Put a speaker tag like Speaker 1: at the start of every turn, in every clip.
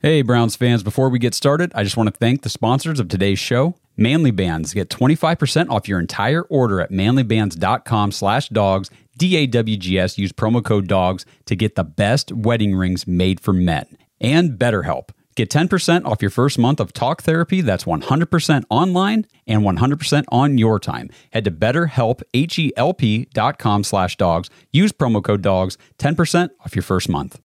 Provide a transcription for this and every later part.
Speaker 1: Hey, Browns fans, before we get started, I just want to thank the sponsors of today's show. Manly Bands. Get 25% off your entire order at manlybands.com slash dawgs, D-A-W-G-S. Use promo code DAWGS to get the best wedding rings made for men. And BetterHelp. Get 10% off your first month of talk therapy that's 100% online and 100% on your time. Head to betterhelp, H-E-L-P dot com slash dawgs. Use promo code DAWGS, 10% off your first month.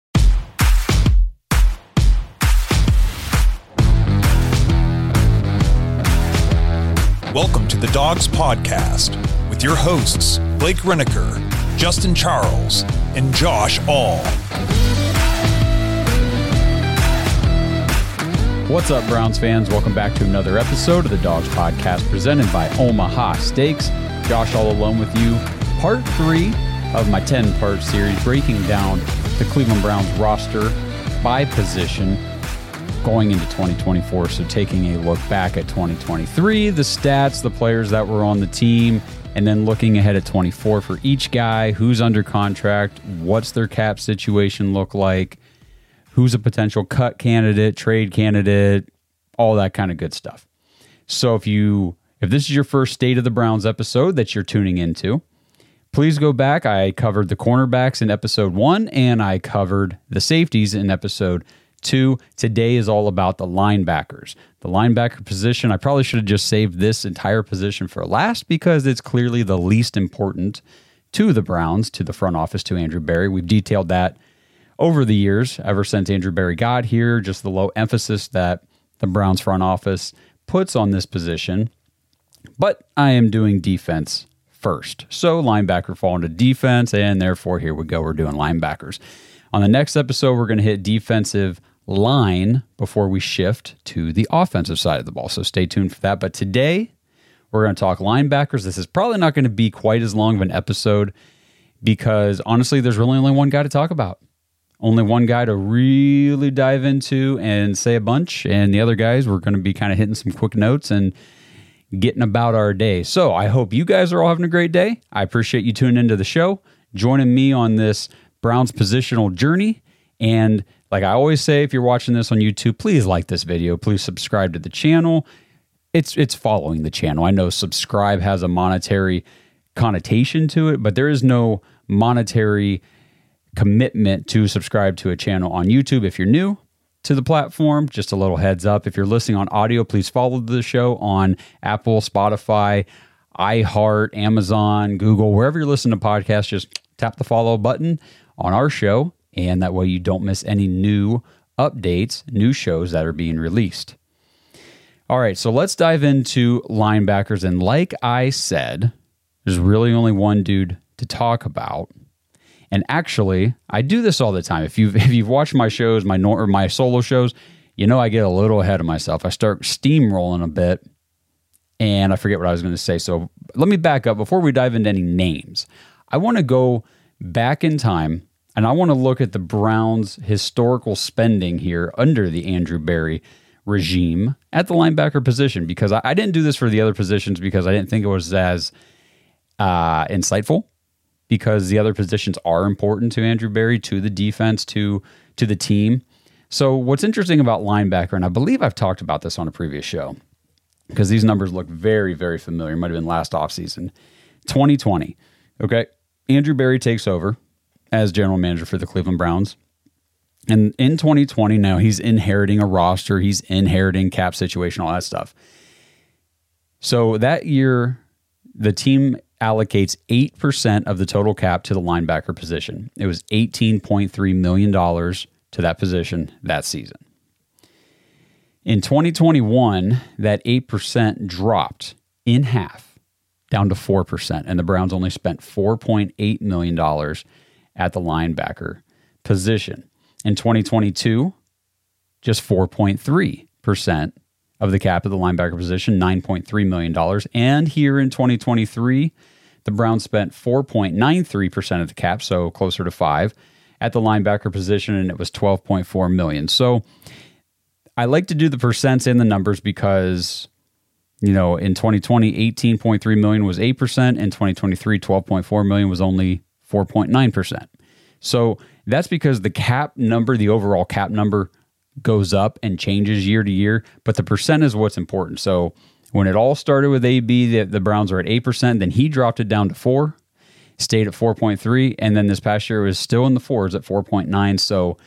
Speaker 2: Welcome to the Dawgs Podcast with your hosts, Blake Renaker, Justin Charles, and Josh All.
Speaker 1: What's up, Browns fans? Welcome back to another episode of the Dawgs Podcast presented by Omaha Steaks. Josh all alone with you. Part three of my 10 part series breaking down the Cleveland Browns roster by position going into 2024. So, taking a look back at 2023, the stats, the players that were on the team, and then looking ahead at 24 for each guy who's under contract, what's their cap situation look like, who's a potential cut candidate, trade candidate, all that kind of good stuff. So, if you if this is your first State of the Browns episode that you're tuning into, please go back. I covered the cornerbacks in episode one, and I covered the safeties in episode Two, today is all about the linebackers. The linebacker position, I probably should have just saved this entire position for last because it's clearly the least important to the Browns, to the front office, to Andrew Berry. We've detailed that over the years, ever since Andrew Berry got here, just the low emphasis that the Browns front office puts on this position. But I am doing defense first. So linebacker fall into defense, and therefore here we go. We're doing linebackers. On the next episode, we're going to hit defensive line before we shift to the offensive side of the ball. So stay tuned for that. But today, we're going to talk linebackers. This is probably not going to be quite as long of an episode because honestly, there's really only one guy to talk about. Only one guy to really dive into and say a bunch. And the other guys, we're going to be kind of hitting some quick notes and getting about our day. So I hope you guys are all having a great day. I appreciate you tuning into the show, joining me on this Browns positional journey. And like I always say, if you're watching this on YouTube, please like this video. Please subscribe to the channel. It's it's following the channel. I know subscribe has a monetary connotation to it, but there is no monetary commitment to subscribe to a channel on YouTube. If you're new to the platform, just a little heads up. If you're listening on audio, please follow the show on Apple, Spotify, iHeart, Amazon, Google, wherever you're listening to podcasts, just tap the follow button on our show and that way you don't miss any new updates, new shows that are being released. All right, so let's dive into linebackers. And like I said, there's really only one dude to talk about. And actually, I do this all the time. If you've if you've watched my shows, my or my solo shows, you know I get a little ahead of myself. I start steamrolling a bit, and I forget what I was going to say. So let me back up before we dive into any names. I want to go back in time and I want to look at the Browns' historical spending here under the Andrew Berry regime at the linebacker position because I, I didn't do this for the other positions because I didn't think it was as uh, insightful because the other positions are important to Andrew Berry, to the defense, to to the team. So what's interesting about linebacker, and I believe I've talked about this on a previous show, because these numbers look very, very familiar. It might have been last offseason. 2020. Okay. Andrew Berry takes over as general manager for the Cleveland Browns. And in 2020, now he's inheriting a roster, he's inheriting cap situation, all that stuff. So that year, the team allocates 8% of the total cap to the linebacker position. It was $18.3 million to that position that season. In 2021, that 8% dropped in half down to 4%, and the Browns only spent $4.8 million at the linebacker position. In 2022, just 4.3% of the cap of the linebacker position, $9.3 million. And here in 2023, the Browns spent 4.93% of the cap, so closer to 5 at the linebacker position and it was 12.4 million. So I like to do the percents and the numbers because you know, in 2020 18.3 million was 8%, in 2023 12.4 million was only 4.9%. So that's because the cap number, the overall cap number, goes up and changes year to year, but the percent is what's important. So when it all started with AB, the, the Browns were at 8%, then he dropped it down to 4, stayed at 4.3, and then this past year was still in the 4s at 4.9. So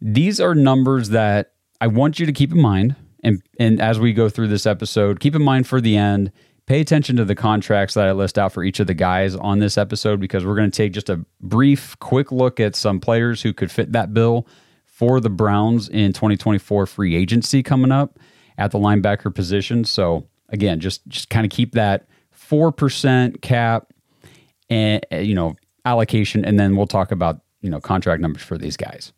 Speaker 1: these are numbers that I want you to keep in mind and and as we go through this episode, keep in mind for the end, pay attention to the contracts that I list out for each of the guys on this episode because we're going to take just a brief quick look at some players who could fit that bill for the Browns in 2024 free agency coming up at the linebacker position. So again, just just kind of keep that 4% cap and you know allocation and then we'll talk about, you know, contract numbers for these guys.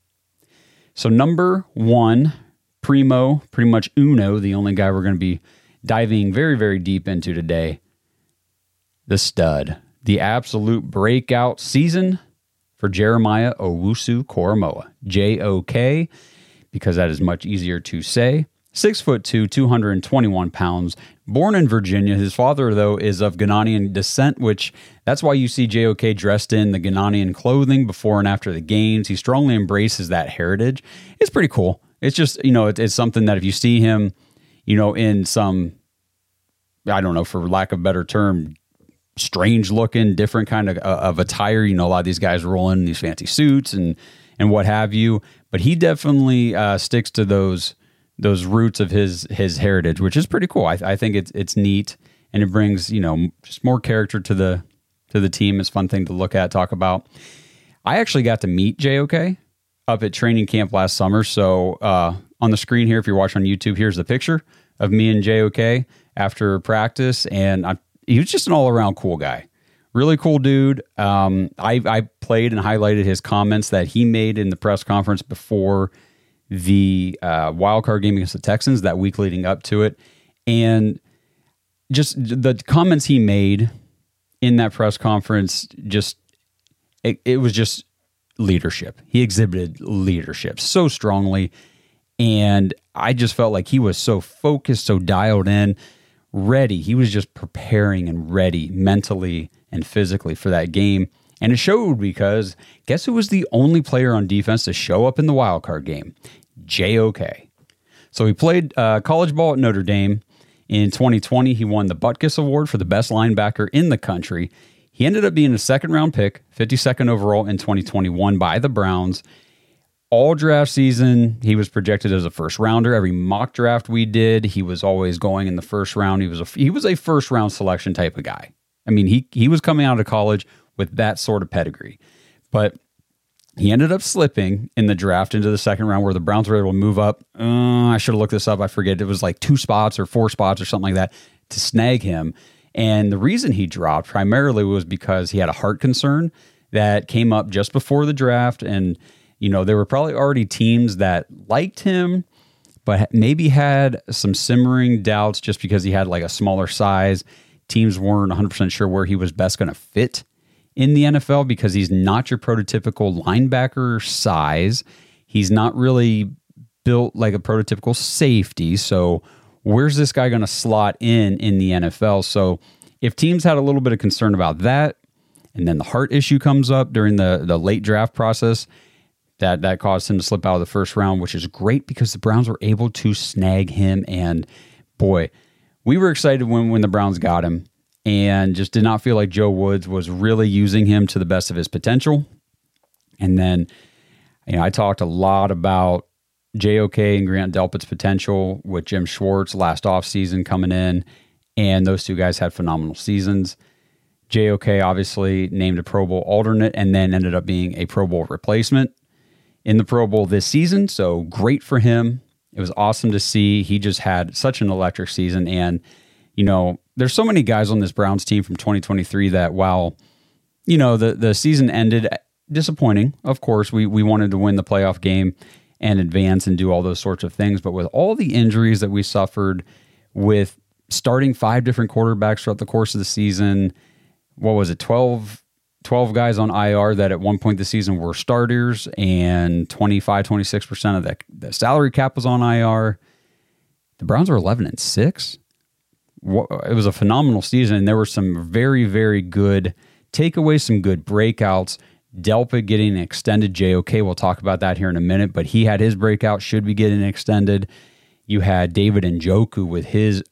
Speaker 1: So number 1, primo, pretty much uno, the only guy we're going to be diving very very deep into today. The stud, the absolute breakout season for Jeremiah Owusu Koramoah, J O K, because that is much easier to say. Six foot two, 221 pounds, born in Virginia. His father, though, is of Ghanaian descent, which that's why you see JOK dressed in the Ghanaian clothing before and after the games. He strongly embraces that heritage. It's pretty cool. It's just, you know, it, it's something that if you see him, you know, in some, I don't know, for lack of a better term, strange looking, different kind of, uh, of attire. You know, a lot of these guys roll in these fancy suits and, and what have you. But he definitely uh, sticks to those those roots of his his heritage, which is pretty cool. I, I think it's it's neat and it brings you know just more character to the to the team. It's fun thing to look at, talk about. I actually got to meet JOK up at training camp last summer. So uh, on the screen here, if you're watching on YouTube, here's the picture of me and JOK after practice, and I, he was just an all around cool guy. Really cool dude. Um, I, I played and highlighted his comments that he made in the press conference before the uh, wild card game against the Texans that week leading up to it, and just the comments he made in that press conference, just it, it was just leadership. He exhibited leadership so strongly, and I just felt like he was so focused, so dialed in, ready. He was just preparing and ready mentally and physically for that game. And it showed because guess who was the only player on defense to show up in the wild card game? JOK. So he played uh, college ball at Notre Dame. In 2020, he won the Butkus Award for the best linebacker in the country. He ended up being a second round pick, 52nd overall in 2021 by the Browns. All draft season, he was projected as a first rounder. Every mock draft we did, he was always going in the first round. He was a he was a first round selection type of guy. I mean, he he was coming out of college with that sort of pedigree. But he ended up slipping in the draft into the second round where the Browns were able to move up. Uh, I should have looked this up. I forget. It was like two spots or four spots or something like that to snag him. And the reason he dropped primarily was because he had a heart concern that came up just before the draft. And, you know, there were probably already teams that liked him, but maybe had some simmering doubts just because he had like a smaller size. Teams weren't 100% sure where he was best going to fit in the NFL because he's not your prototypical linebacker size. He's not really built like a prototypical safety. So, where's this guy going to slot in in the NFL? So, if teams had a little bit of concern about that, and then the heart issue comes up during the the late draft process, that that caused him to slip out of the first round, which is great because the Browns were able to snag him. And boy, we were excited when when the Browns got him and just did not feel like Joe Woods was really using him to the best of his potential. And then, you know, I talked a lot about JOK and Grant Delpit's potential with Jim Schwartz last offseason coming in, and those two guys had phenomenal seasons. JOK obviously named a Pro Bowl alternate and then ended up being a Pro Bowl replacement in the Pro Bowl this season. So great for him. It was awesome to see. He just had such an electric season. And, you know, there's so many guys on this Browns team from 2023 that while you know the the season ended uh, disappointing, of course, we we wanted to win the playoff game and advance and do all those sorts of things, but with all the injuries that we suffered with starting five different quarterbacks throughout the course of the season, what was it 12 12 guys on IR that at one point this season were starters and 25 26% of the, the salary cap was on IR. The Browns were 11 and 6 it was a phenomenal season, and there were some very, very good takeaways, some good breakouts Delpit getting an extended. JOK, we'll talk about that here in a minute, but he had his breakout, should be getting extended. You had David and Njoku with his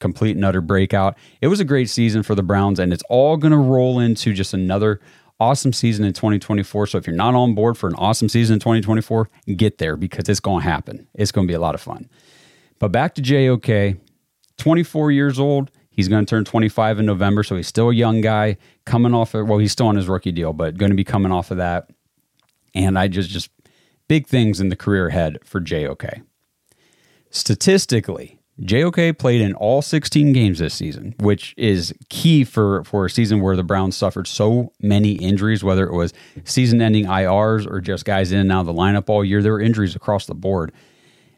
Speaker 1: complete and utter breakout. It was a great season for the Browns, and it's all going to roll into just another awesome season in 2024. So if you're not on board for an awesome season in 2024, get there because it's going to happen. It's going to be a lot of fun. But back to JOK, 24 years old. He's going to turn 25 in November, so he's still a young guy coming off of, well, he's still on his rookie deal, but going to be coming off of that. And I just, just big things in the career ahead for JOK. Statistically, JOK played in all 16 games this season, which is key for, for a season where the Browns suffered so many injuries, whether it was season ending IRs or just guys in and out of the lineup all year. There were injuries across the board.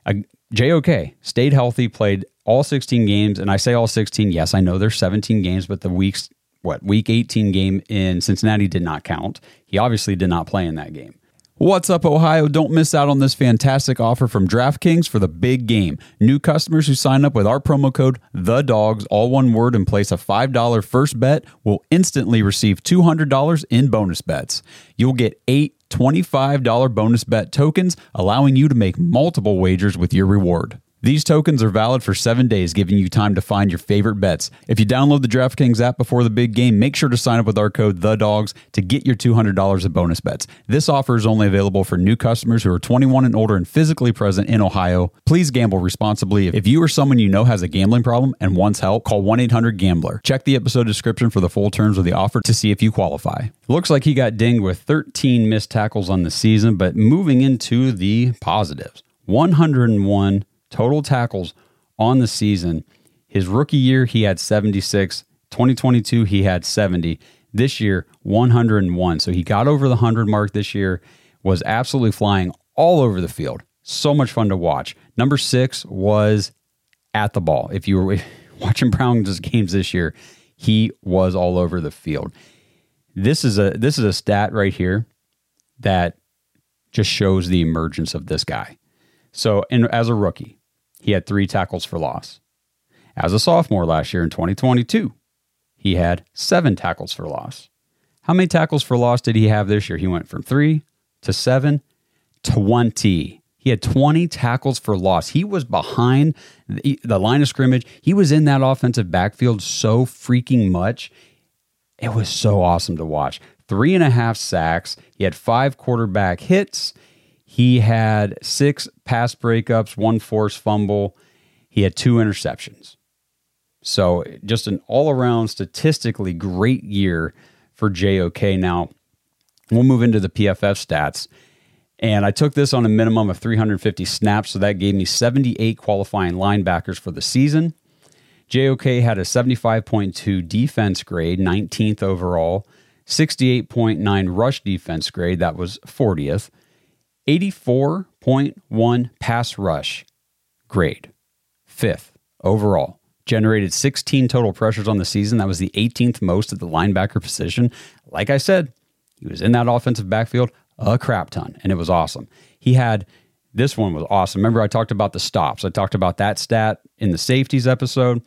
Speaker 1: Uh, JOK stayed healthy, played all 16 games. And I say all 16, yes, I know there's 17 games, but the weeks, what, week 18 game in Cincinnati did not count. He obviously did not play in that game. What's up, Ohio? Don't miss out on this fantastic offer from DraftKings for the big game. New customers who sign up with our promo code The Dawgs, all one word, and place a $5 first bet will instantly receive $200 in bonus bets. You'll get eight $25 bonus bet tokens, allowing you to make multiple wagers with your reward. These tokens are valid for seven days, giving you time to find your favorite bets. If you download the DraftKings app before the big game, make sure to sign up with our code THEDAWGS to get your $200 of bonus bets. This offer is only available for new customers who are 21 and older and physically present in Ohio. Please gamble responsibly. If you or someone you know has a gambling problem and wants help, call 1 800 Gambler. Check the episode description for the full terms of the offer to see if you qualify. Looks like he got dinged with 13 missed tackles on the season, but moving into the positives 101 total tackles on the season. His rookie year, he had 76. 2022, he had 70. This year, 101. So he got over the 100 mark this year, was absolutely flying all over the field. So much fun to watch. Number six was at the ball. If you were watching Browns games this year, he was all over the field. This is a this is a stat right here that just shows the emergence of this guy. So, and as a rookie, he had three tackles for loss. As a sophomore last year in 2022, he had seven tackles for loss. How many tackles for loss did he have this year? He went from three to seven, 20. He had 20 tackles for loss. He was behind the, the line of scrimmage. He was in that offensive backfield so freaking much. It was so awesome to watch. Three and a half sacks. He had five quarterback hits. He had six pass breakups, one forced fumble. He had two interceptions. So just an all around statistically great year for JOK. Now, we'll move into the PFF stats. And I took this on a minimum of 350 snaps, so that gave me 78 qualifying linebackers for the season. JOK had a 75.2 defense grade, 19th overall, 68.9 rush defense grade, that was 40th, 84.1 pass rush grade, fifth overall. Generated 16 total pressures on the season. That was the 18th most at the linebacker position. Like I said, he was in that offensive backfield a crap ton, and it was awesome. He had this one was awesome. Remember, I talked about the stops. I talked about that stat in the safeties episode.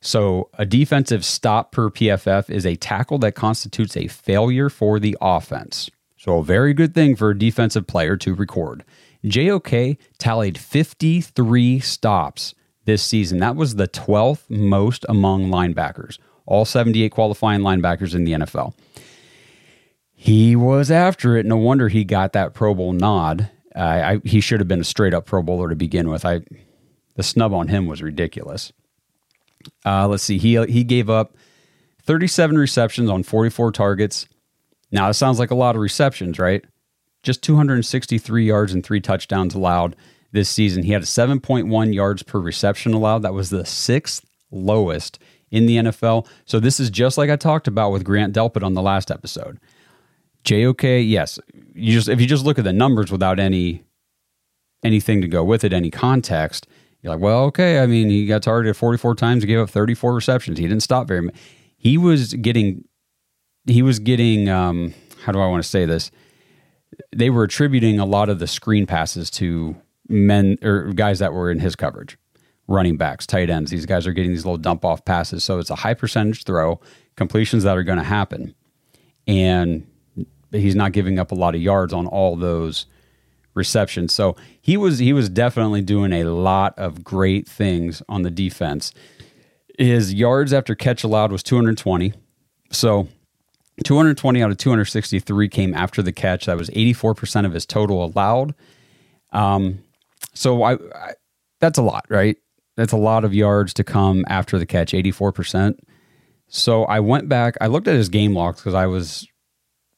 Speaker 1: So, a defensive stop per PFF is a tackle that constitutes a failure for the offense. So, a very good thing for a defensive player to record. JOK tallied 53 stops this season. That was the 12th most among linebackers, all 78 qualifying linebackers in the NFL. He was after it. No wonder he got that Pro Bowl nod. Uh, I, he should have been a straight up Pro Bowler to begin with. I, the snub on him was ridiculous. Uh, let's see. He he gave up 37 receptions on 44 targets, now, it sounds like a lot of receptions, right? Just 263 yards and three touchdowns allowed this season. He had a 7.1 yards per reception allowed. That was the sixth lowest in the NFL. So this is just like I talked about with Grant Delpit on the last episode. JOK, yes. You just if you just look at the numbers without any anything to go with it, any context, you're like, well, okay. I mean, he got targeted 44 times, he gave up 34 receptions. He didn't stop very much. He was getting he was getting um, how do I want to say this? They were attributing a lot of the screen passes to men or guys that were in his coverage, running backs, tight ends. These guys are getting these little dump off passes, so it's a high percentage throw, completions that are going to happen, and he's not giving up a lot of yards on all those receptions. So he was he was definitely doing a lot of great things on the defense. His yards after catch allowed was 220. So 220 out of 263 came after the catch. That was 84% of his total allowed. Um, so I, I, that's a lot, right? That's a lot of yards to come after the catch, 84%. So I went back, I looked at his game logs because I was,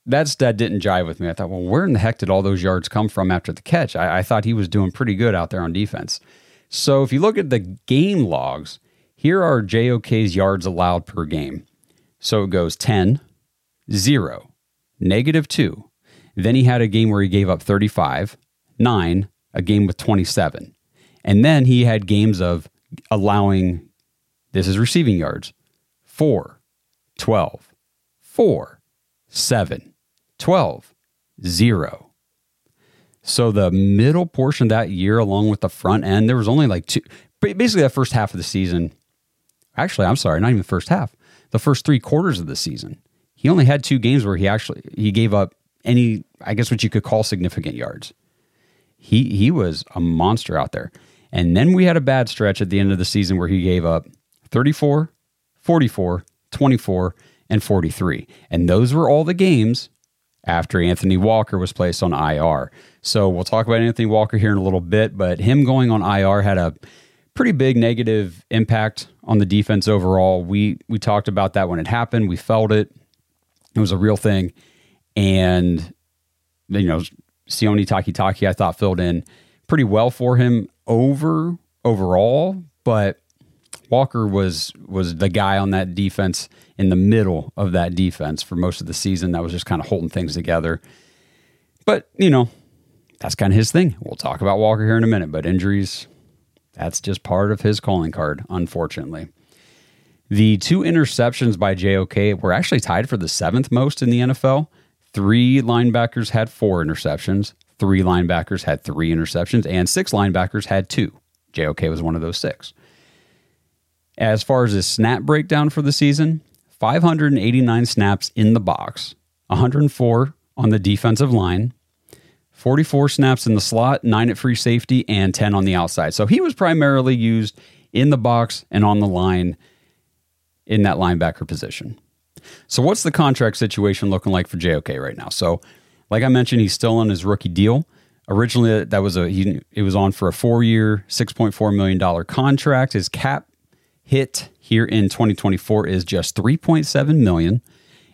Speaker 1: that stat didn't jive with me. I thought, well, where in the heck did all those yards come from after the catch? I, I thought he was doing pretty good out there on defense. So if you look at the game logs, here are JOK's yards allowed per game. So it goes 10, 0, negative 2. Then he had a game where he gave up 35, 9, a game with 27. And then he had games of allowing, this is receiving yards, 4, 12, 4, 7, 12, 0. So the middle portion of that year, along with the front end, there was only like two, basically that first half of the season. Actually, I'm sorry, not even the first half. The first three quarters of the season, he only had two games where he actually he gave up any, I guess, what you could call significant yards. He he was a monster out there. And then we had a bad stretch at the end of the season where he gave up 34, 44, 24, and 43. And those were all the games after Anthony Walker was placed on IR. So we'll talk about Anthony Walker here in a little bit, but him going on IR had a pretty big negative impact on the defense overall. We we talked about that when it happened. We felt it. It was a real thing. And you know, Sione Takitaki I thought filled in pretty well for him over overall, but Walker was was the guy on that defense in the middle of that defense for most of the season that was just kind of holding things together. But, you know, that's kind of his thing. We'll talk about Walker here in a minute, but injuries that's just part of his calling card, unfortunately. The two interceptions by JOK were actually tied for the seventh most in the NFL. Three linebackers had four interceptions, three linebackers had three interceptions, and six linebackers had two. JOK was one of those six. As far as his snap breakdown for the season, 589 snaps in the box, 104 on the defensive line, 44 snaps in the slot, 9 at free safety, and 10 on the outside. So he was primarily used in the box and on the line in that linebacker position. So what's the contract situation looking like for JOK right now? So like I mentioned, he's still on his rookie deal. Originally, that was a he. It was on for a four-year, six point four million dollar contract. His cap hit here in 2024 is just 3.7 million,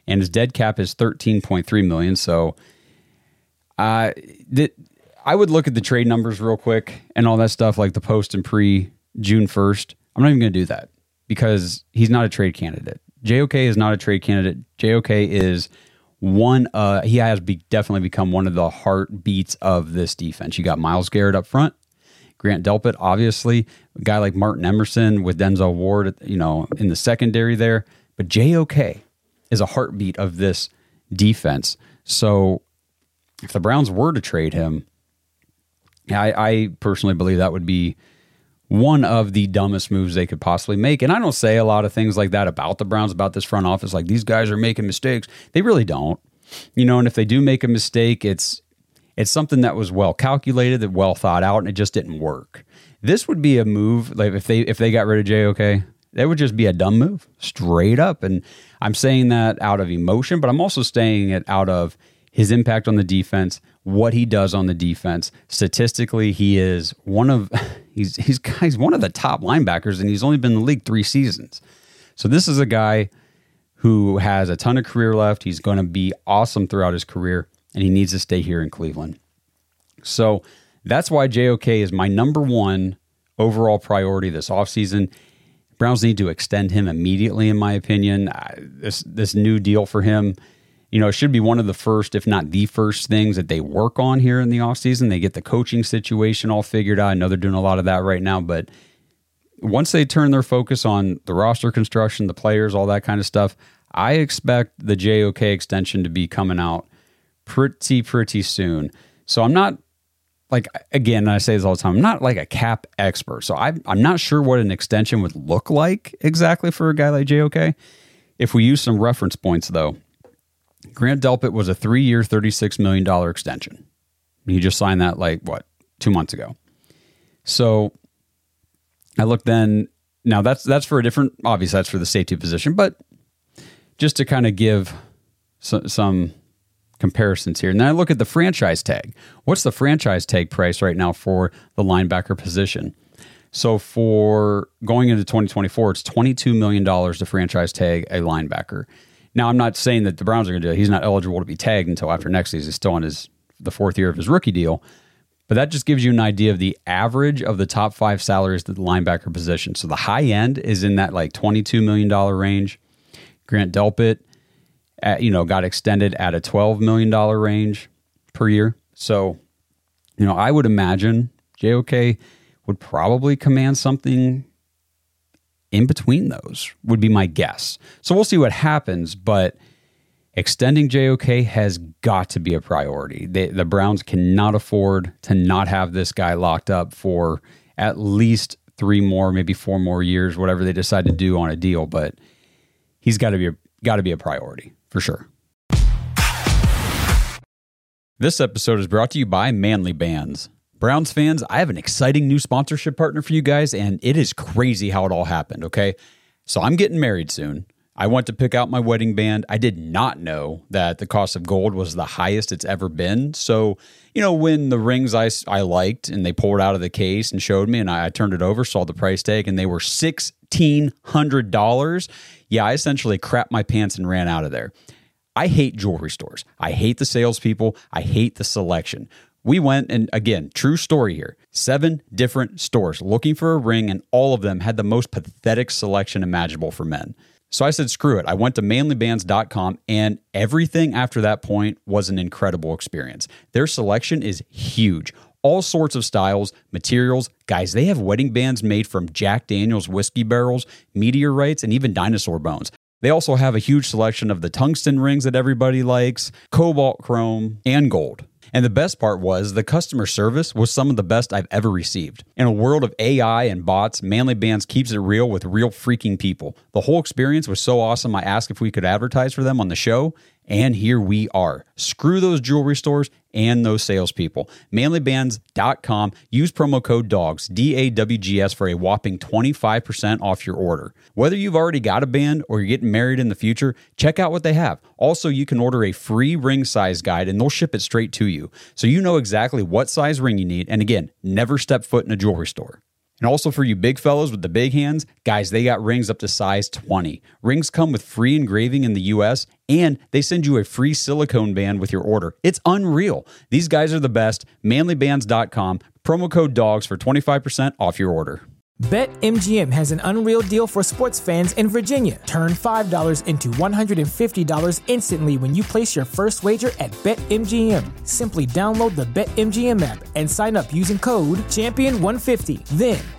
Speaker 1: and his dead cap is 13.3 million. So, uh, I would look at the trade numbers real quick and all that stuff, like the post and pre June 1st. I'm not even going to do that because he's not a trade candidate. JOK is not a trade candidate. JOK is one uh he has be, definitely become one of the heartbeats of this defense. You got Myles Garrett up front, Grant Delpit, obviously, a guy like Martin Emerson with Denzel Ward, you know, in the secondary there. But JOK is a heartbeat of this defense. So if the Browns were to trade him, I, I personally believe that would be one of the dumbest moves they could possibly make. And I don't say a lot of things like that about the Browns, about this front office, like these guys are making mistakes. They really don't. You know, and if they do make a mistake, it's it's something that was well calculated, that well thought out, and it just didn't work. This would be a move like if they if they got rid of JOK, that would just be a dumb move, straight up. And I'm saying that out of emotion, but I'm also saying it out of his impact on the defense, what he does on the defense. Statistically, he is one of he's he's he's one of the top linebackers, and he's only been in the league three seasons. So this is a guy who has a ton of career left. He's going to be awesome throughout his career, and he needs to stay here in Cleveland. So that's why JOK is my number one overall priority this offseason. Browns need to extend him immediately, in my opinion. This this new deal for him you know, it should be one of the first, if not the first things that they work on here in the offseason. They get the coaching situation all figured out. I know they're doing a lot of that right now, but once they turn their focus on the roster construction, the players, all that kind of stuff, I expect the JOK extension to be coming out pretty, pretty soon. So I'm not like, again, I say this all the time, I'm not like a cap expert. So I, I'm not sure what an extension would look like exactly for a guy like JOK. If we use some reference points, though, Grant Delpit was a three year, $36 million extension. He just signed that like what, two months ago. So I looked then. Now that's that's for a different. Obviously, that's for the safety position, but just to kind of give some, some comparisons here. And then I look at the franchise tag. What's the franchise tag price right now for the linebacker position? So for going into 2024, it's $22 million to franchise tag a linebacker. Now, I'm not saying that the Browns are going to do it. He's not eligible to be tagged until after next season. He's still on his the fourth year of his rookie deal. But that just gives you an idea of the average of the top five salaries at the linebacker position. So the high end is in that like $22 million range. Grant Delpit, at, you know, got extended at a $12 million range per year. So, you know, I would imagine JOK would probably command something in between those, would be my guess. So we'll see what happens, but extending JOK has got to be a priority. The Browns cannot afford to not have this guy locked up for at least three more, maybe four more years, whatever they decide to do on a deal. But he's got to be got to be a priority for sure. This episode is brought to you by Manly Bands. Browns fans, I have an exciting new sponsorship partner for you guys, and it is crazy how it all happened, okay? So I'm getting married soon. I went to pick out my wedding band. I did not know that the cost of gold was the highest it's ever been. So, you know, when the rings I, I liked and they pulled out of the case and showed me, and I, I turned it over, saw the price tag, and they were $1,600. Yeah, I essentially crapped my pants and ran out of there. I hate jewelry stores. I hate the salespeople. I hate the selection. We went and again, true story here. Seven different stores looking for a ring, and all of them had the most pathetic selection imaginable for men. So I said, screw it. I went to manlybands.com, and everything after that point was an incredible experience. Their selection is huge. All sorts of styles, materials. Guys, they have wedding bands made from Jack Daniels whiskey barrels, meteorites, and even dinosaur bones. They also have a huge selection of the tungsten rings that everybody likes, cobalt chrome, and gold. And the best part was the customer service was some of the best I've ever received. In a world of AI and bots, Manly Bands keeps it real with real freaking people. The whole experience was so awesome, I asked if we could advertise for them on the show, and here we are. Screw those jewelry stores and those salespeople. Manlybands.com. Use promo code DAWGS, D A W G S, for a whopping 25% off your order. Whether you've already got a band or you're getting married in the future, check out what they have. Also, you can order a free ring size guide and they'll ship it straight to you. So you know exactly what size ring you need. And again, never step foot in a jewelry store. And also for you big fellows with the big hands, guys, they got rings up to size 20. Rings come with free engraving in the US and they send you a free silicone band with your order. It's unreal. These guys are the best. Manlybands.com, promo code DAWGS for 25% off your order.
Speaker 3: BetMGM has an unreal deal for sports fans in Virginia. Turn $5 into $150 instantly when you place your first wager at BetMGM. Simply download the BetMGM app and sign up using code Champion150. Then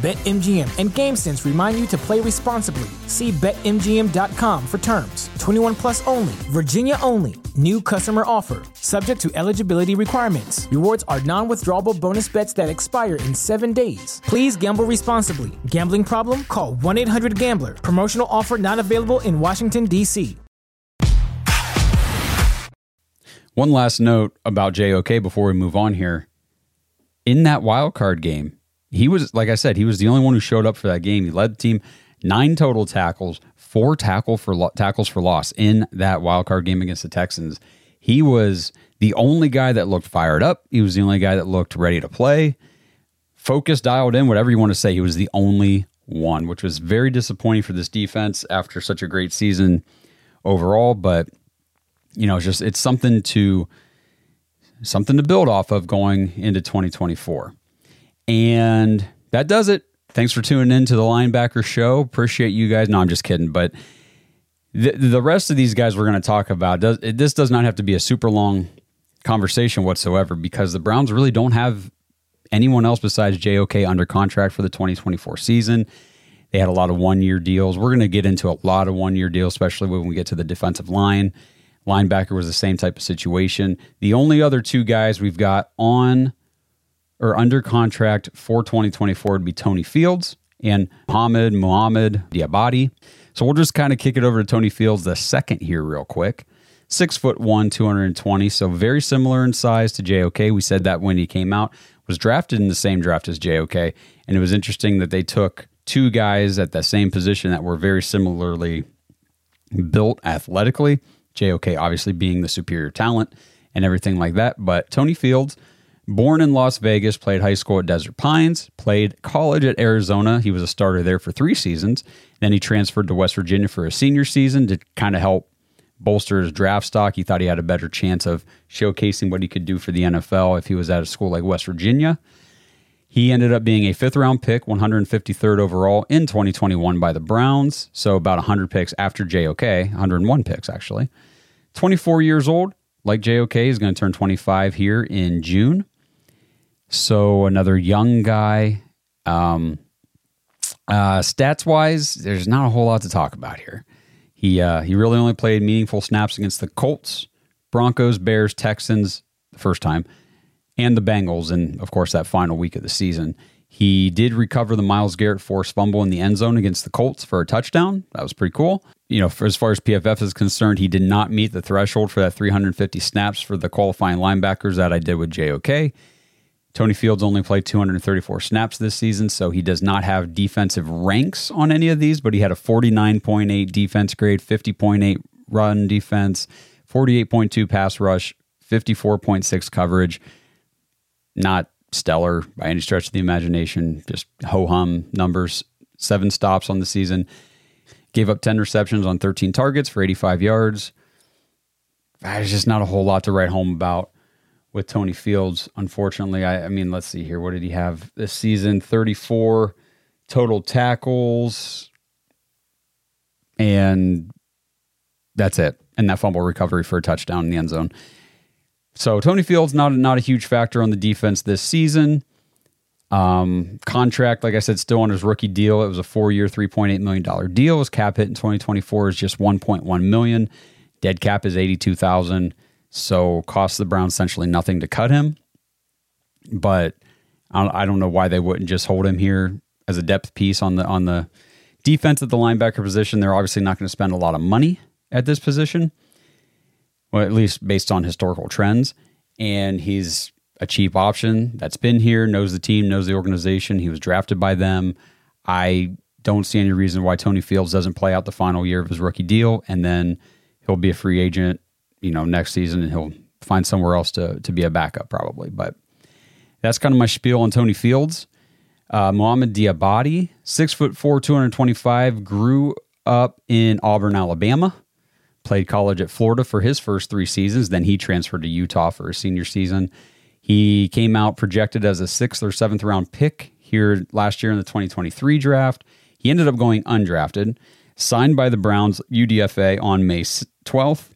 Speaker 3: BetMGM and GameSense remind you to play responsibly. See BetMGM.com for terms. 21 plus only, Virginia only. New customer offer. Subject to eligibility requirements. Rewards are non withdrawable bonus bets that expire in seven days. Please gamble responsibly. Gambling problem? Call 1 800 Gambler. Promotional offer not available in Washington, D.C.
Speaker 1: One last note about JOK before we move on here. In that wild card game, he was like I said, he was the only one who showed up for that game. He led the team nine total tackles, four tackle for lo- tackles for loss in that wild card game against the Texans. He was the only guy that looked fired up. He was the only guy that looked ready to play, focused, dialed in, whatever you want to say. He was the only one, which was very disappointing for this defense after such a great season overall. But you know, it's just it's something to something to build off of going into 2024. And that does it. Thanks for tuning in to the linebacker show. Appreciate you guys. No, I'm just kidding. But the, the rest of these guys we're going to talk about, does, this does not have to be a super long conversation whatsoever because the Browns really don't have anyone else besides JOK under contract for the 2024 season. They had a lot of one year deals. We're going to get into a lot of one year deals, especially when we get to the defensive line. Linebacker was the same type of situation. The only other two guys we've got on or under contract for 2024 would be Tony Fields and Mohamoud Mohamoud Diabate. So we'll just kind of kick it over to Tony Fields the second here, real quick. Six foot one, 220. So very similar in size to JOK. We said that when he came out, was drafted in the same draft as JOK. And it was interesting that they took two guys at the same position that were very similarly built athletically. JOK obviously being the superior talent and everything like that. But Tony Fields, born in Las Vegas, played high school at Desert Pines, played college at Arizona. He was a starter there for three seasons. Then he transferred to West Virginia for a senior season to kind of help bolster his draft stock. He thought he had a better chance of showcasing what he could do for the NFL if he was at a school like West Virginia. He ended up being a fifth round pick, 153rd overall in 2021 by the Browns. So about 100 picks after JOK, 101 picks actually. 24 years old, like JOK, is going to turn 25 here in June. So another young guy. Um, uh, stats wise, there's not a whole lot to talk about here. He uh, he really only played meaningful snaps against the Colts, Broncos, Bears, Texans the first time, and the Bengals, and of course that final week of the season. He did recover the Myles Garrett forced fumble in the end zone against the Colts for a touchdown. That was pretty cool. You know, for, as far as PFF is concerned, he did not meet the threshold for that 350 snaps for the qualifying linebackers that I did with JOK. Tony Fields only played 234 snaps this season, so he does not have defensive ranks on any of these, but he had a 49.8 defense grade, 50.8 run defense, 48.2 pass rush, 54.6 coverage. Not stellar by any stretch of the imagination, just ho hum numbers. Seven stops on the season. Gave up 10 receptions on 13 targets for 85 yards. There's just not a whole lot to write home about with Tony Fields. Unfortunately, I, I, mean, let's see here. What did he have this season? 34 total tackles. And that's it. And that fumble recovery for a touchdown in the end zone. So Tony Fields not not a huge factor on the defense this season. Um, contract, like I said, still on his rookie deal. It was a four-year, three point eight million dollar deal. His cap hit in twenty twenty four is just one point one million. Dead cap is eighty two thousand. So cost the Browns essentially nothing to cut him. But I don't know why they wouldn't just hold him here as a depth piece on the on the defense at the linebacker position. They're obviously not going to spend a lot of money at this position, well, at least based on historical trends. And he's a cheap option that's been here, knows the team, knows the organization. He was drafted by them. I don't see any reason why Tony Fields doesn't play out the final year of his rookie deal, and then he'll be a free agent you know, next season and he'll find somewhere else to, to be a backup probably. But that's kind of my spiel on Tony Fields. Uh, Diabate, six foot four, 225, grew up in Auburn, Alabama, played college at Florida for his first three seasons. Then he transferred to Utah for his senior season. He came out projected as a sixth or seventh round pick here last year in the 2023 draft. He ended up going undrafted, signed by the Browns UDFA on May 12th.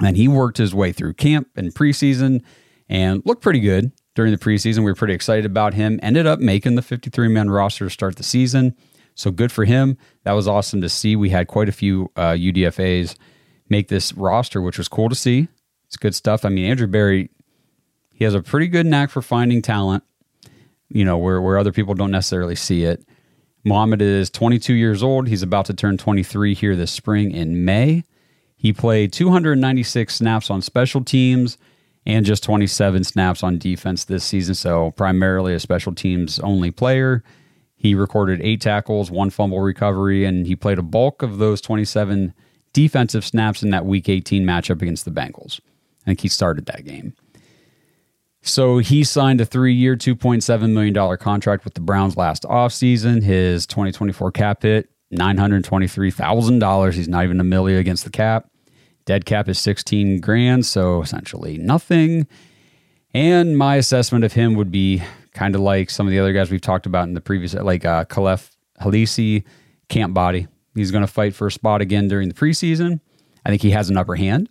Speaker 1: And he worked his way through camp and preseason and looked pretty good during the preseason. We were pretty excited about him. Ended up making the 53 man roster to start the season. So good for him. That was awesome to see. We had quite a few uh, UDFAs make this roster, which was cool to see. It's good stuff. I mean, Andrew Berry, he has a pretty good knack for finding talent, you know, where, where other people don't necessarily see it. Mohamoud is 22 years old. He's about to turn 23 here this spring in May. He played 296 snaps on special teams and just 27 snaps on defense this season, so primarily a special teams only player. He recorded eight tackles, one fumble recovery, and he played a bulk of those 27 defensive snaps in that Week 18 matchup against the Bengals. I think he started that game. So he signed a three year, $2.7 million contract with the Browns last offseason. His 2024 cap hit, $923,000. He's not even a million against the cap. Dead cap is 16 grand, so essentially nothing. And my assessment of him would be kind of like some of the other guys we've talked about in the previous, like uh, Khalef Halisi, camp body. He's going to fight for a spot again during the preseason. I think he has an upper hand.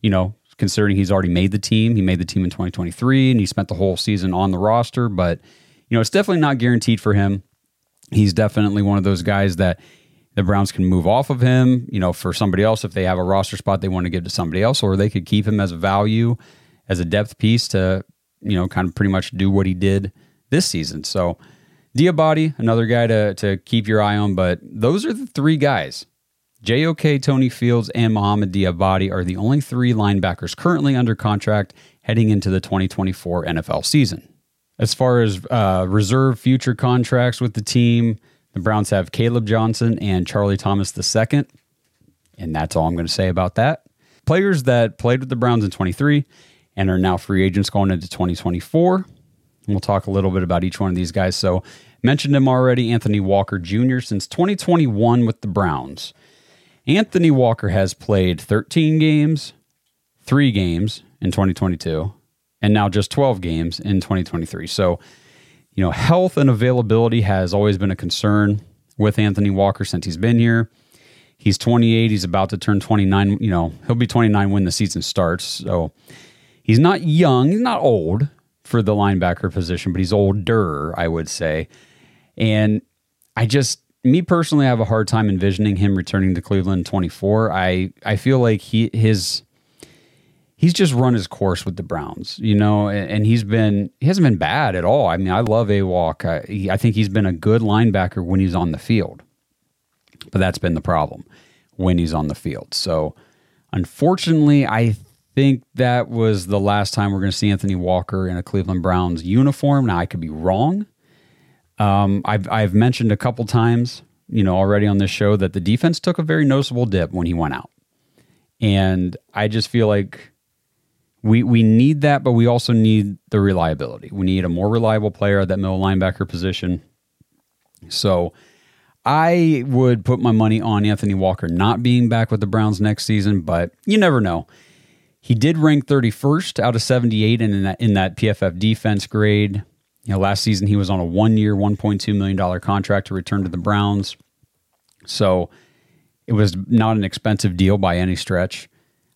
Speaker 1: You know, considering he's already made the team. He made the team in 2023 and he spent the whole season on the roster, but you know, it's definitely not guaranteed for him. He's definitely one of those guys that the Browns can move off of him, you know, for somebody else if they have a roster spot they want to give to somebody else, or they could keep him as a value, as a depth piece to, you know, kind of pretty much do what he did this season. So Diabate, another guy to to keep your eye on, but those are the three guys. JOK, Tony Fields, and Mohamoud Diabate are the only three linebackers currently under contract heading into the 2024 NFL season. As far as uh, reserve future contracts with the team, the Browns have Caleb Johnson and Charlie Thomas II. And that's all I'm going to say about that. Players that played with the Browns in 23 and are now free agents going into 2024. And we'll talk a little bit about each one of these guys. So, mentioned him already Anthony Walker Jr. since 2021 with the Browns. Anthony Walker has played 13 games, three games in 2022, and now just 12 games in 2023. So, you know, health and availability has always been a concern with Anthony Walker since he's been here. He's 28. He's about to turn 29. You know, he'll be 29 when the season starts. So he's not young. He's not old for the linebacker position, but he's older, I would say. And I just, me personally, I have a hard time envisioning him returning to Cleveland 24. I, I feel like he, his, he's just run his course with the Browns, you know, and, and he's been he hasn't been bad at all. I mean, I love Awalk. I, he, I think he's been a good linebacker when he's on the field, but that's been the problem when he's on the field. So, unfortunately, I think that was the last time we're going to see Anthony Walker in a Cleveland Browns uniform. Now, I could be wrong. Um, I've I've mentioned a couple times, you know, already on this show that the defense took a very noticeable dip when he went out. And I just feel like we we need that, but we also need the reliability. We need a more reliable player at that middle linebacker position. So I would put my money on Anthony Walker not being back with the Browns next season, but you never know. He did rank 31st out of 78 in that in that PFF defense grade. You know, last season he was on a one-year, 1.2 million dollar contract to return to the Browns. So it was not an expensive deal by any stretch.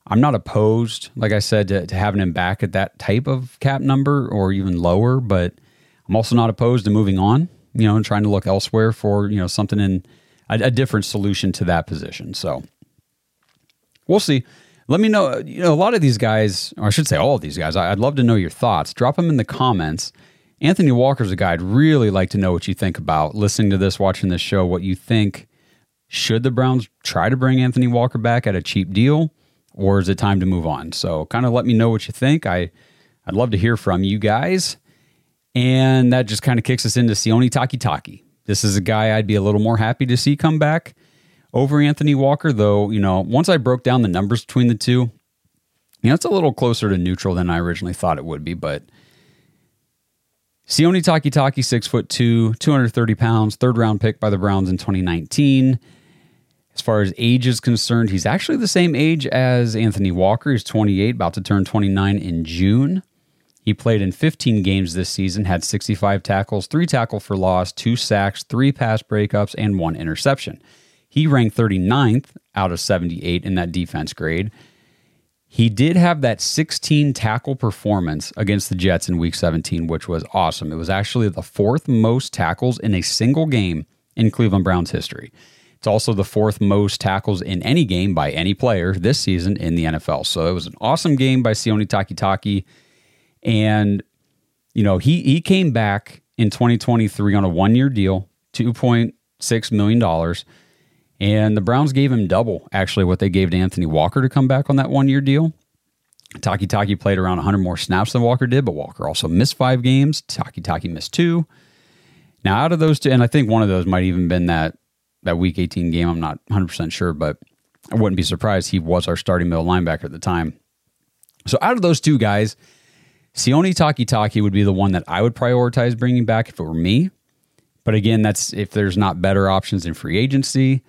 Speaker 1: I'm not opposed, like I said, to, to, having him back at that type of cap number or even lower, but I'm also not opposed to moving on, you know, and trying to look elsewhere for, you know, something in a, a different solution to that position. So we'll see. Let me know, you know, a lot of these guys, or I should say all of these guys, I'd love to know your thoughts. Drop them in the comments. Anthony Walker's a guy I'd really like to know what you think about listening to this, watching this show, what you think. Should the Browns try to bring Anthony Walker back at a cheap deal? Or is it time to move on? So kind of let me know what you think. I I'd love to hear from you guys. And that just kind of kicks us into Sione Takitaki. This is a guy I'd be a little more happy to see come back over Anthony Walker, though, you know, once I broke down the numbers between the two, you know, it's a little closer to neutral than I originally thought it would be, but Sione Takitaki, six foot two, 230 pounds, third round pick by the Browns in 2019. As far as age is concerned, he's actually the same age as Anthony Walker. He's 28, about to turn 29 in June. He played in 15 games this season, had 65 tackles, three tackle for loss, two sacks, three pass breakups, and one interception. He ranked 39th out of 78 in that defense grade. He did have that 16 tackle performance against the Jets in week 17, which was awesome. It was actually the fourth most tackles in a single game in Cleveland Browns history. It's also the fourth most tackles in any game by any player this season in the NFL. So it was an awesome game by Sione Takitaki. And, you know, he, he came back in 2023 on a one year deal, $2.6 million. And the Browns gave him double, actually, what they gave to Anthony Walker to come back on that one year deal. Takitaki played around 100 more snaps than Walker did, but Walker also missed five games. Takitaki missed two. Now, out of those two, and I think one of those might even been that that week 18 game. I'm not 100% sure, but I wouldn't be surprised he was our starting middle linebacker at the time. So out of those two guys, Sione Takitaki would be the one that I would prioritize bringing back if it were me. But again, that's if there's not better options in free agency.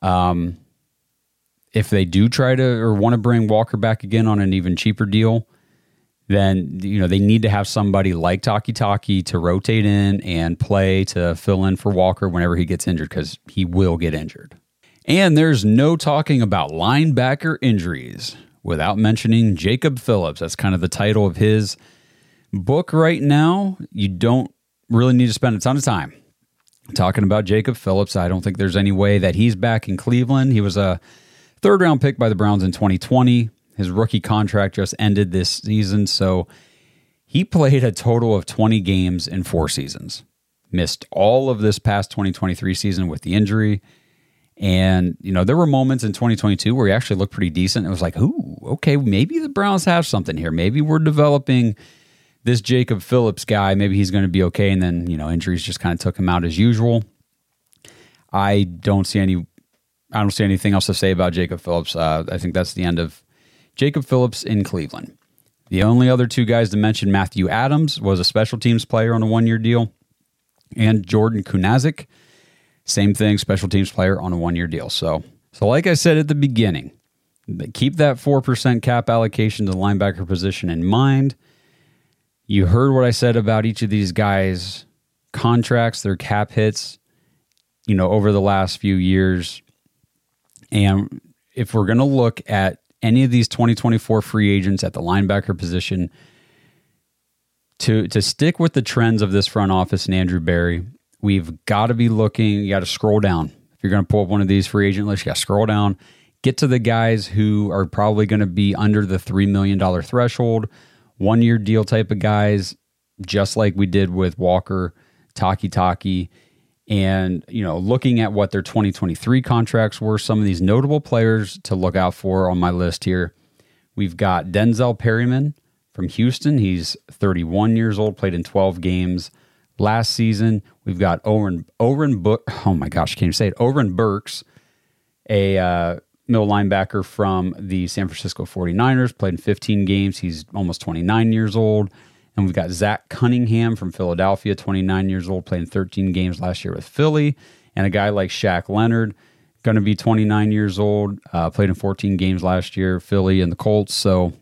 Speaker 1: Um, if they do try to or want to bring Walker back again on an even cheaper deal, then you know they need to have somebody like Takitaki to rotate in and play to fill in for Walker whenever he gets injured because he will get injured. And there's no talking about linebacker injuries. without mentioning Jacob Phillips. That's kind of the title of his book right now. You don't really need to spend a ton of time talking about Jacob Phillips. I don't think there's any way that he's back in Cleveland. He was a third round pick by the Browns in 2020. His rookie contract just ended this season, so he played a total of 20 games in four seasons. Missed all of this past 2023 season with the injury. And, you know, there were moments in 2022 where he actually looked pretty decent. It was like, ooh, okay, maybe the Browns have something here. Maybe we're developing this Jacob Phillips guy. Maybe he's going to be okay. And then, you know, injuries just kind of took him out as usual. I don't see any I don't see anything else to say about Jacob Phillips. Uh, I think that's the end of Jacob Phillips in Cleveland. The only other two guys to mention, Matthew Adams was a special teams player on a one year deal, and Jordan Kunaszyk, same thing, special teams player on a one year deal. So, so like I said at the beginning, keep that 4% cap allocation to the linebacker position in mind. You heard what I said about each of these guys' contracts, their cap hits, you know, over the last few years. And if we're going to look at any of these 2024 free agents at the linebacker position, to to stick with the trends of this front office and Andrew Berry. we've got to be looking. You got to scroll down. If you're going to pull up one of these free agent lists, you got to scroll down. Get to the guys who are probably going to be under the three million dollar threshold, one year deal type of guys, just like we did with Walker, Takitaki and you know looking at what their 2023 contracts were some of these notable players to look out for on my list here. We've got denzel perryman from houston. He's 31 years old played in 12 games last season. We've got oren oren Bo- oh my gosh can you say it. Oren burks a uh, middle linebacker from the san francisco 49ers played in 15 games. He's almost 29 years old and we've got Zach Cunningham from Philadelphia, 29 years old, playing 13 games last year with Philly. And a guy like Shaq Leonard, going to be 29 years old, uh, played in 14 games last year, Philly and the Colts. So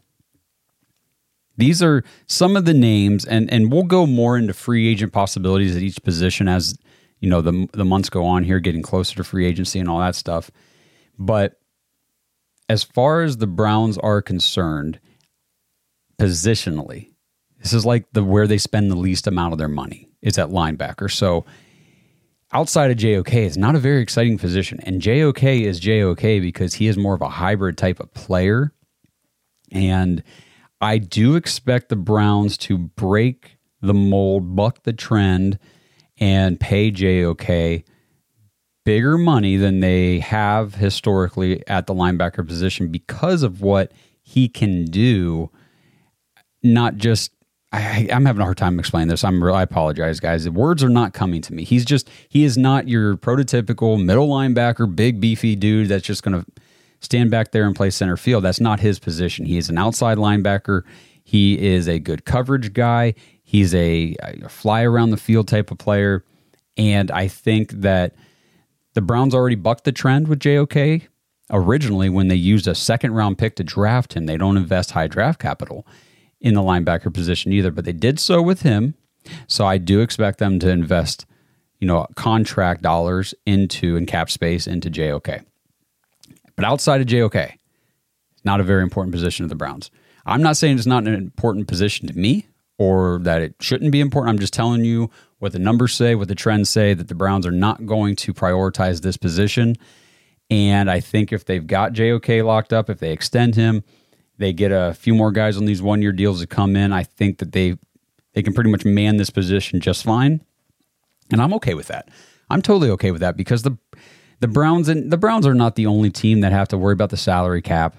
Speaker 1: these are some of the names, and and we'll go more into free agent possibilities at each position as you know the the months go on here, getting closer to free agency and all that stuff. But as far as the Browns are concerned, positionally, this is like the where they spend the least amount of their money is at linebacker. So outside of JOK, it's not a very exciting position. And JOK is JOK because he is more of a hybrid type of player. And I do expect the Browns to break the mold, buck the trend, and pay JOK bigger money than they have historically at the linebacker position because of what he can do, not just I, am having a hard time explaining this. I'm I apologize, guys. Words are not coming to me. He's just he is not your prototypical middle linebacker, big beefy dude that's just going to stand back there and play center field. That's not his position. He is an outside linebacker. He is a good coverage guy. He's a, a fly around the field type of player, and I think that the Browns already bucked the trend with JOK originally when they used a second round pick to draft him. They don't invest high draft capital in the linebacker position either, but they did so with him. So I do expect them to invest, you know, contract dollars into and cap space into JOK. But outside of JOK, it's not a very important position of the Browns. I'm not saying it's not an important position to me or that it shouldn't be important. I'm just telling you what the numbers say, what the trends say, that the Browns are not going to prioritize this position. And I think if they've got JOK locked up, if they extend him, they get a few more guys on these one year deals to come in. I think that they they can pretty much man this position just fine, and I'm okay with that. I'm totally okay with that because the the Browns and the Browns are not the only team that have to worry about the salary cap.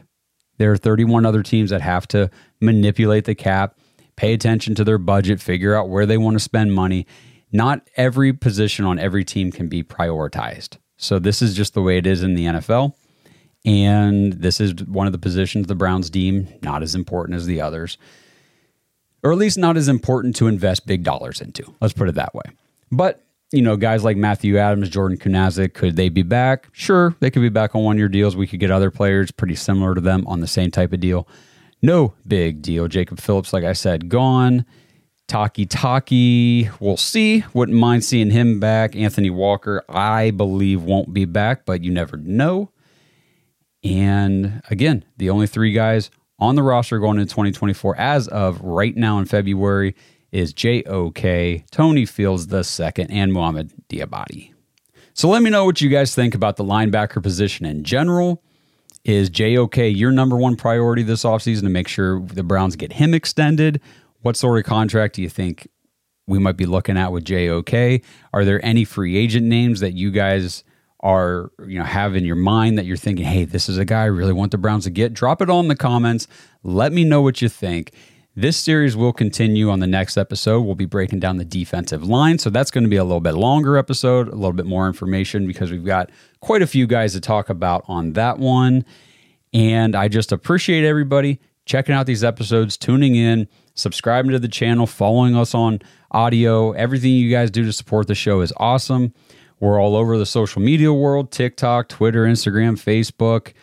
Speaker 1: There are 31 other teams that have to manipulate the cap, pay attention to their budget, figure out where they want to spend money. Not every position on every team can be prioritized. So this is just the way it is in the NFL. And this is one of the positions the Browns deem not as important as the others, or at least not as important to invest big dollars into. Let's put it that way. But, you know, guys like Matthew Adams, Jordan Kunaszyk, could they be back? Sure, they could be back on one year deals. We could get other players pretty similar to them on the same type of deal. No big deal. Jacob Phillips, like I said, gone. Takitaki, we'll see. Wouldn't mind seeing him back. Anthony Walker, I believe, won't be back, but you never know. And again, the only three guys on the roster going into 2024 as of right now in February is JOK, Tony Fields the second, and Mohamoud Diabate. So let me know what you guys think about the linebacker position in general. Is JOK your number one priority this offseason to make sure the Browns get him extended? What sort of contract do you think we might be looking at with JOK? Are there any free agent names that you guys are, you know, have in your mind that you're thinking, hey, this is a guy I really want the Browns to get? Drop it all in the comments. Let me know what you think. This series will continue on the next episode. We'll be breaking down the defensive line. So that's going to be a little bit longer episode, a little bit more information because we've got quite a few guys to talk about on that one. And I just appreciate everybody checking out these episodes, tuning in, subscribing to the channel, following us on audio. Everything you guys do to support the show is awesome. We're all over the social media world TikTok, Twitter, Instagram, Facebook.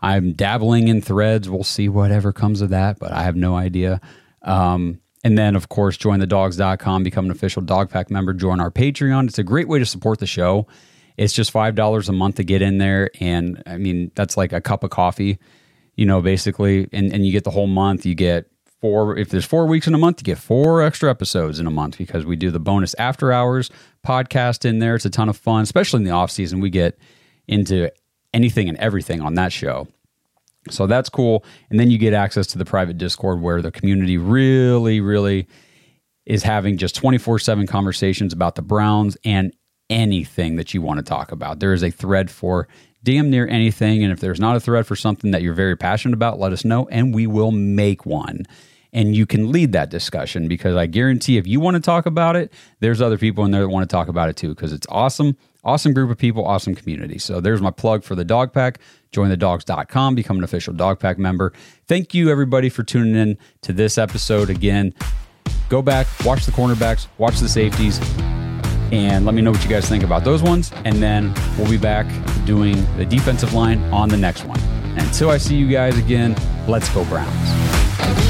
Speaker 1: I'm dabbling in threads. We'll see whatever comes of that, but I have no idea. Um, and then, of course, join thedawgs.com, become an official dawg pack member, join our Patreon. It's a great way to support the show. It's just $5 a month to get in there. And I mean, that's like a cup of coffee, you know, basically. And, and you get the whole month. You get four, if there's four weeks in a month, you get four extra episodes in a month because we do the bonus after hours podcast in there. It's a ton of fun, especially in the off season. We get into anything and everything on that show. So that's cool. And then you get access to the private Discord where the community really, really is having just 24 7 conversations about the Browns and anything that you want to talk about. There is a thread for damn near anything. And if there's not a thread for something that you're very passionate about, let us know and we will make one. And you can lead that discussion because I guarantee if you want to talk about it, there's other people in there that want to talk about it too because it's awesome. Awesome group of people, awesome community. So there's my plug for the dawg pack. Join thedawgs.com, become an official dawg pack member. Thank you, everybody, for tuning in to this episode. Again, go back, watch the cornerbacks, watch the safeties, and let me know what you guys think about those ones. And then we'll be back doing the defensive line on the next one. And until I see you guys again, let's go, Browns.